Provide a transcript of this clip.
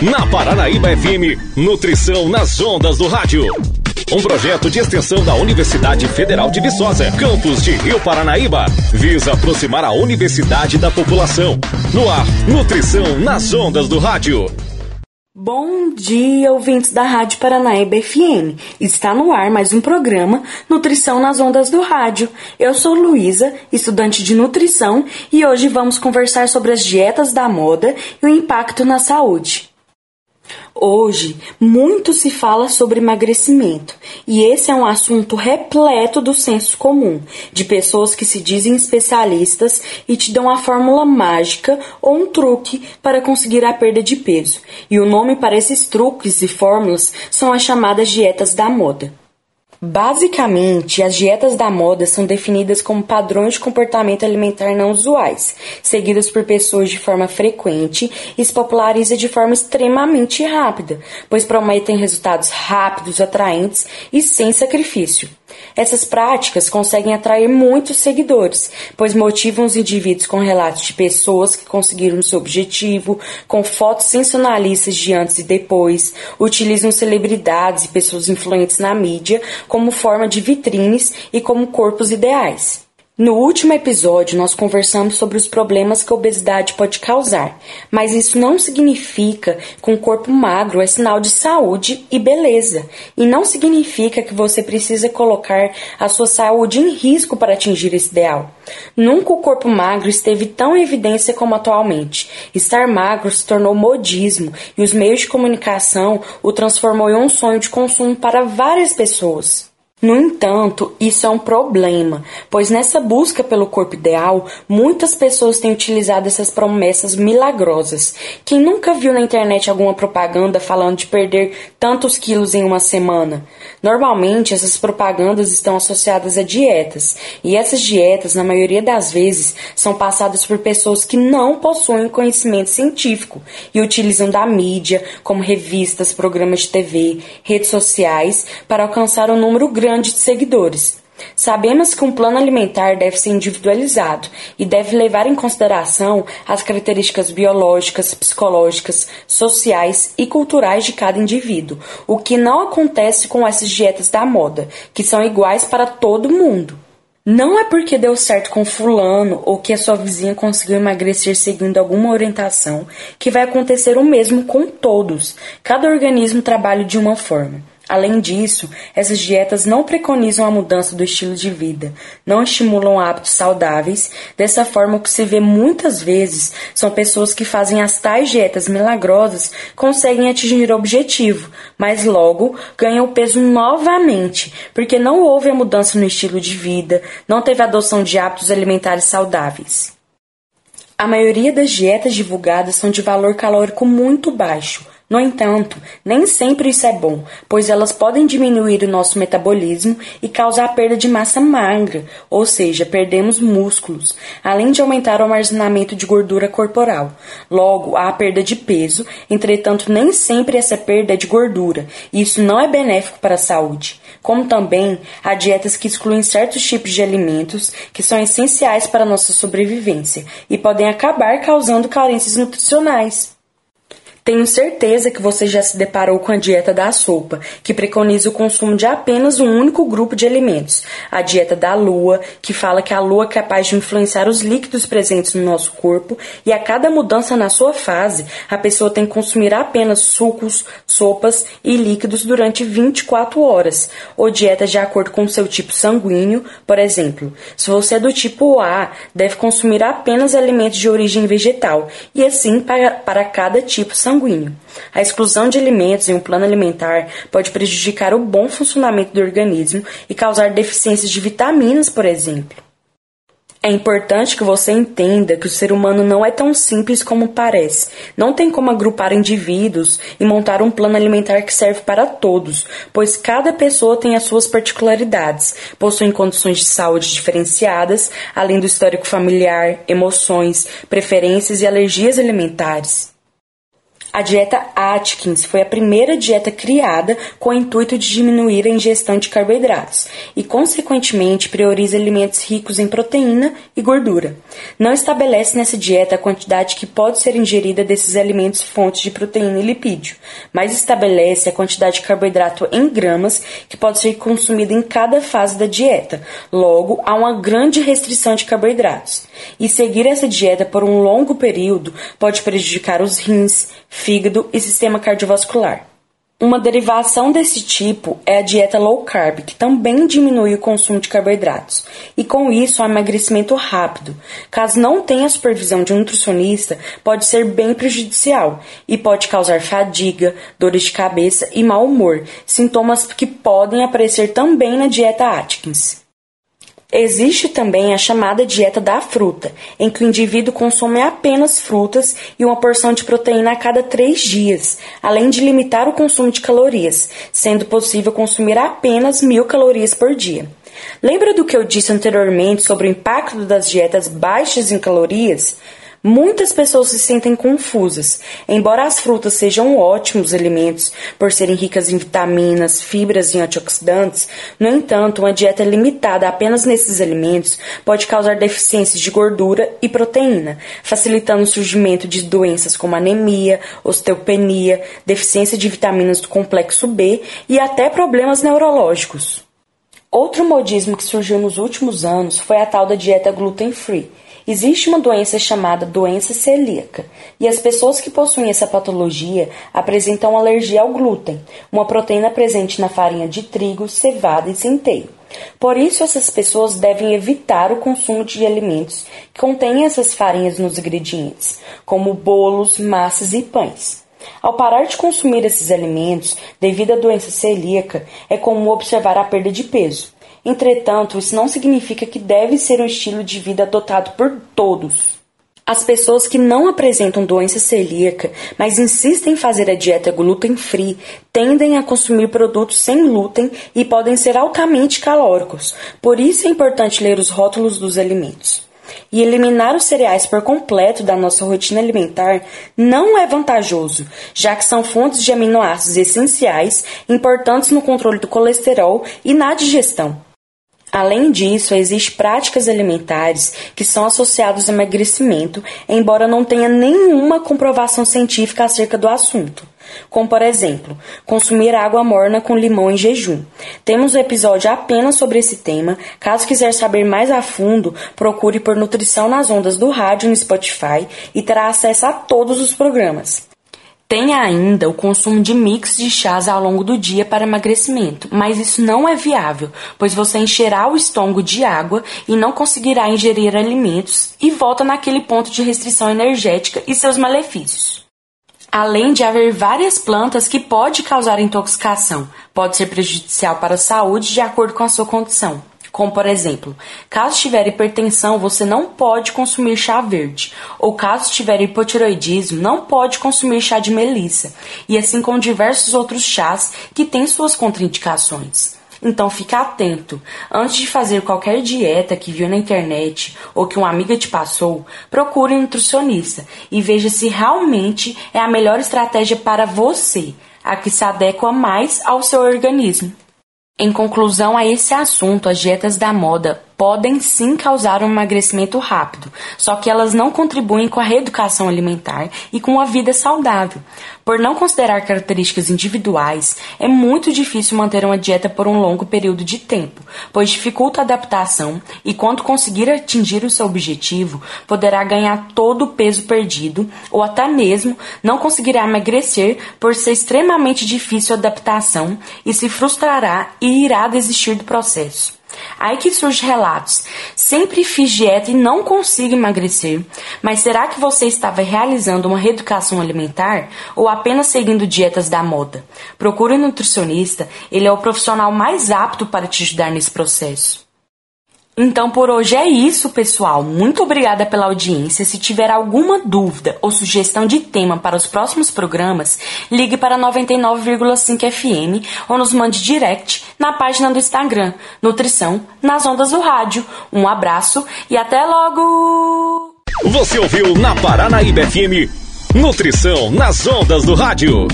Na Paranaíba FM, Nutrição nas Ondas do Rádio. Um projeto de extensão da Universidade Federal de Viçosa, campus de Rio Paranaíba, visa aproximar a universidade da população. No ar, Nutrição nas Ondas do Rádio. Bom dia, ouvintes da Rádio Paranaíba FM. Está no ar mais um programa Nutrição nas Ondas do Rádio. Eu sou Luísa, estudante de nutrição, e hoje vamos conversar sobre as dietas da moda e o impacto na saúde. Hoje, muito se fala sobre emagrecimento, e esse é um assunto repleto do senso comum, de pessoas que se dizem especialistas e te dão a fórmula mágica ou um truque para conseguir a perda de peso. E o nome para esses truques e fórmulas são as chamadas dietas da moda. Basicamente, as dietas da moda são definidas como padrões de comportamento alimentar não usuais, seguidos por pessoas de forma frequente e se populariza de forma extremamente rápida, pois prometem resultados rápidos, atraentes e sem sacrifício. Essas práticas conseguem atrair muitos seguidores, pois motivam os indivíduos com relatos de pessoas que conseguiram seu objetivo, com fotos sensacionalistas de antes e depois, utilizam celebridades e pessoas influentes na mídia como forma de vitrines e como corpos ideais. No último episódio, nós conversamos sobre os problemas que a obesidade pode causar, mas isso não significa que um corpo magro é sinal de saúde e beleza, e não significa que você precisa colocar a sua saúde em risco para atingir esse ideal. Nunca o corpo magro esteve tão em evidência como atualmente. Estar magro se tornou modismo e os meios de comunicação o transformou em um sonho de consumo para várias pessoas. No entanto, isso é um problema, pois nessa busca pelo corpo ideal, muitas pessoas têm utilizado essas promessas milagrosas. Quem nunca viu na internet alguma propaganda falando de perder tantos quilos em uma semana? Normalmente, essas propagandas estão associadas a dietas, e essas dietas, na maioria das vezes, são passadas por pessoas que não possuem conhecimento científico e utilizam da mídia, como revistas, programas de TV, redes sociais, para alcançar um número grande grande de seguidores. Sabemos que um plano alimentar deve ser individualizado e deve levar em consideração as características biológicas, psicológicas, sociais e culturais de cada indivíduo, o que não acontece com essas dietas da moda, que são iguais para todo mundo. Não é porque deu certo com fulano ou que a sua vizinha conseguiu emagrecer seguindo alguma orientação que vai acontecer o mesmo com todos. Cada organismo trabalha de uma forma. Além disso, essas dietas não preconizam a mudança do estilo de vida, não estimulam hábitos saudáveis. Dessa forma, o que se vê muitas vezes são pessoas que fazem as tais dietas milagrosas, conseguem atingir o objetivo, mas logo ganham peso novamente, porque não houve a mudança no estilo de vida, não teve adoção de hábitos alimentares saudáveis. A maioria das dietas divulgadas são de valor calórico muito baixo no entanto, nem sempre isso é bom, pois elas podem diminuir o nosso metabolismo e causar perda de massa magra, ou seja, perdemos músculos, além de aumentar o armazenamento de gordura corporal. Logo, há a perda de peso, entretanto, nem sempre essa perda é de gordura, e isso não é benéfico para a saúde. Como também há dietas que excluem certos tipos de alimentos que são essenciais para a nossa sobrevivência e podem acabar causando carências nutricionais. Tenho certeza que você já se deparou com a dieta da sopa, que preconiza o consumo de apenas um único grupo de alimentos. A dieta da lua, que fala que a lua é capaz de influenciar os líquidos presentes no nosso corpo e a cada mudança na sua fase, a pessoa tem que consumir apenas sucos, sopas e líquidos durante 24 horas. Ou dieta de acordo com o seu tipo sanguíneo, por exemplo. Se você é do tipo A, deve consumir apenas alimentos de origem vegetal, e assim para, para cada tipo sanguíneo sanguíneo. A exclusão de alimentos em um plano alimentar pode prejudicar o bom funcionamento do organismo e causar deficiências de vitaminas, por exemplo. É importante que você entenda que o ser humano não é tão simples como parece. Não tem como agrupar indivíduos e montar um plano alimentar que serve para todos, pois cada pessoa tem as suas particularidades, possuem condições de saúde diferenciadas, além do histórico familiar, emoções, preferências e alergias alimentares. A dieta Atkins foi a primeira dieta criada com o intuito de diminuir a ingestão de carboidratos e, consequentemente, prioriza alimentos ricos em proteína e gordura. Não estabelece nessa dieta a quantidade que pode ser ingerida desses alimentos fontes de proteína e lipídio, mas estabelece a quantidade de carboidrato em gramas que pode ser consumida em cada fase da dieta. Logo, há uma grande restrição de carboidratos. E seguir essa dieta por um longo período pode prejudicar os rins, fígado e sistema cardiovascular. Uma derivação desse tipo é a dieta low carb, que também diminui o consumo de carboidratos, e com isso o emagrecimento rápido. Caso não tenha supervisão de um nutricionista, pode ser bem prejudicial e pode causar fadiga, dores de cabeça e mau humor, sintomas que podem aparecer também na dieta Atkins. Existe também a chamada dieta da fruta, em que o indivíduo consome apenas frutas e uma porção de proteína a cada três dias, além de limitar o consumo de calorias, sendo possível consumir apenas mil calorias por dia. Lembra do que eu disse anteriormente sobre o impacto das dietas baixas em calorias? Muitas pessoas se sentem confusas. Embora as frutas sejam ótimos alimentos por serem ricas em vitaminas, fibras e antioxidantes, no entanto, uma dieta limitada apenas nesses alimentos pode causar deficiências de gordura e proteína, facilitando o surgimento de doenças como anemia, osteopenia, deficiência de vitaminas do complexo B e até problemas neurológicos. Outro modismo que surgiu nos últimos anos foi a tal da dieta gluten free Existe uma doença chamada doença celíaca, e as pessoas que possuem essa patologia apresentam alergia ao glúten, uma proteína presente na farinha de trigo, cevada e centeio. Por isso, essas pessoas devem evitar o consumo de alimentos que contêm essas farinhas nos ingredientes, como bolos, massas e pães. Ao parar de consumir esses alimentos devido à doença celíaca, é comum observar a perda de peso. Entretanto, isso não significa que deve ser um estilo de vida adotado por todos. As pessoas que não apresentam doença celíaca, mas insistem em fazer a dieta gluten-free, tendem a consumir produtos sem glúten e podem ser altamente calóricos. Por isso é importante ler os rótulos dos alimentos. E eliminar os cereais por completo da nossa rotina alimentar não é vantajoso, já que são fontes de aminoácidos essenciais importantes no controle do colesterol e na digestão. Além disso, existem práticas alimentares que são associadas ao emagrecimento, embora não tenha nenhuma comprovação científica acerca do assunto. Como, por exemplo, consumir água morna com limão em jejum. Temos um episódio apenas sobre esse tema. Caso quiser saber mais a fundo, procure por Nutrição nas Ondas do Rádio no Spotify e terá acesso a todos os programas. Tem ainda o consumo de mix de chás ao longo do dia para emagrecimento, mas isso não é viável, pois você encherá o estômago de água e não conseguirá ingerir alimentos e volta naquele ponto de restrição energética e seus malefícios. Além de haver várias plantas que pode causar intoxicação, pode ser prejudicial para a saúde de acordo com a sua condição. Como, por exemplo, caso tiver hipertensão, você não pode consumir chá verde. Ou caso tiver hipotiroidismo, não pode consumir chá de melissa. E assim com diversos outros chás que têm suas contraindicações. Então fique atento. Antes de fazer qualquer dieta que viu na internet ou que uma amiga te passou, procure um nutricionista e veja se realmente é a melhor estratégia para você, a que se adequa mais ao seu organismo. Em conclusão a esse assunto, as dietas da moda podem sim causar um emagrecimento rápido, só que elas não contribuem com a reeducação alimentar e com a vida saudável. Por não considerar características individuais, é muito difícil manter uma dieta por um longo período de tempo, pois dificulta a adaptação e, quando conseguir atingir o seu objetivo, poderá ganhar todo o peso perdido ou até mesmo não conseguirá emagrecer por ser extremamente difícil a adaptação e se frustrará e irá desistir do processo. Aí que surgem relatos. Sempre fiz dieta e não consigo emagrecer. Mas será que você estava realizando uma reeducação alimentar ou apenas seguindo dietas da moda? Procure um nutricionista, ele é o profissional mais apto para te ajudar nesse processo. Então por hoje é isso, pessoal. Muito obrigada pela audiência. Se tiver alguma dúvida ou sugestão de tema para os próximos programas, ligue para 99,5 FM ou nos mande direct na página do Instagram Nutrição nas Ondas do Rádio. Um abraço e até logo! Você ouviu na Paranaíba FM Nutrição nas ondas do rádio.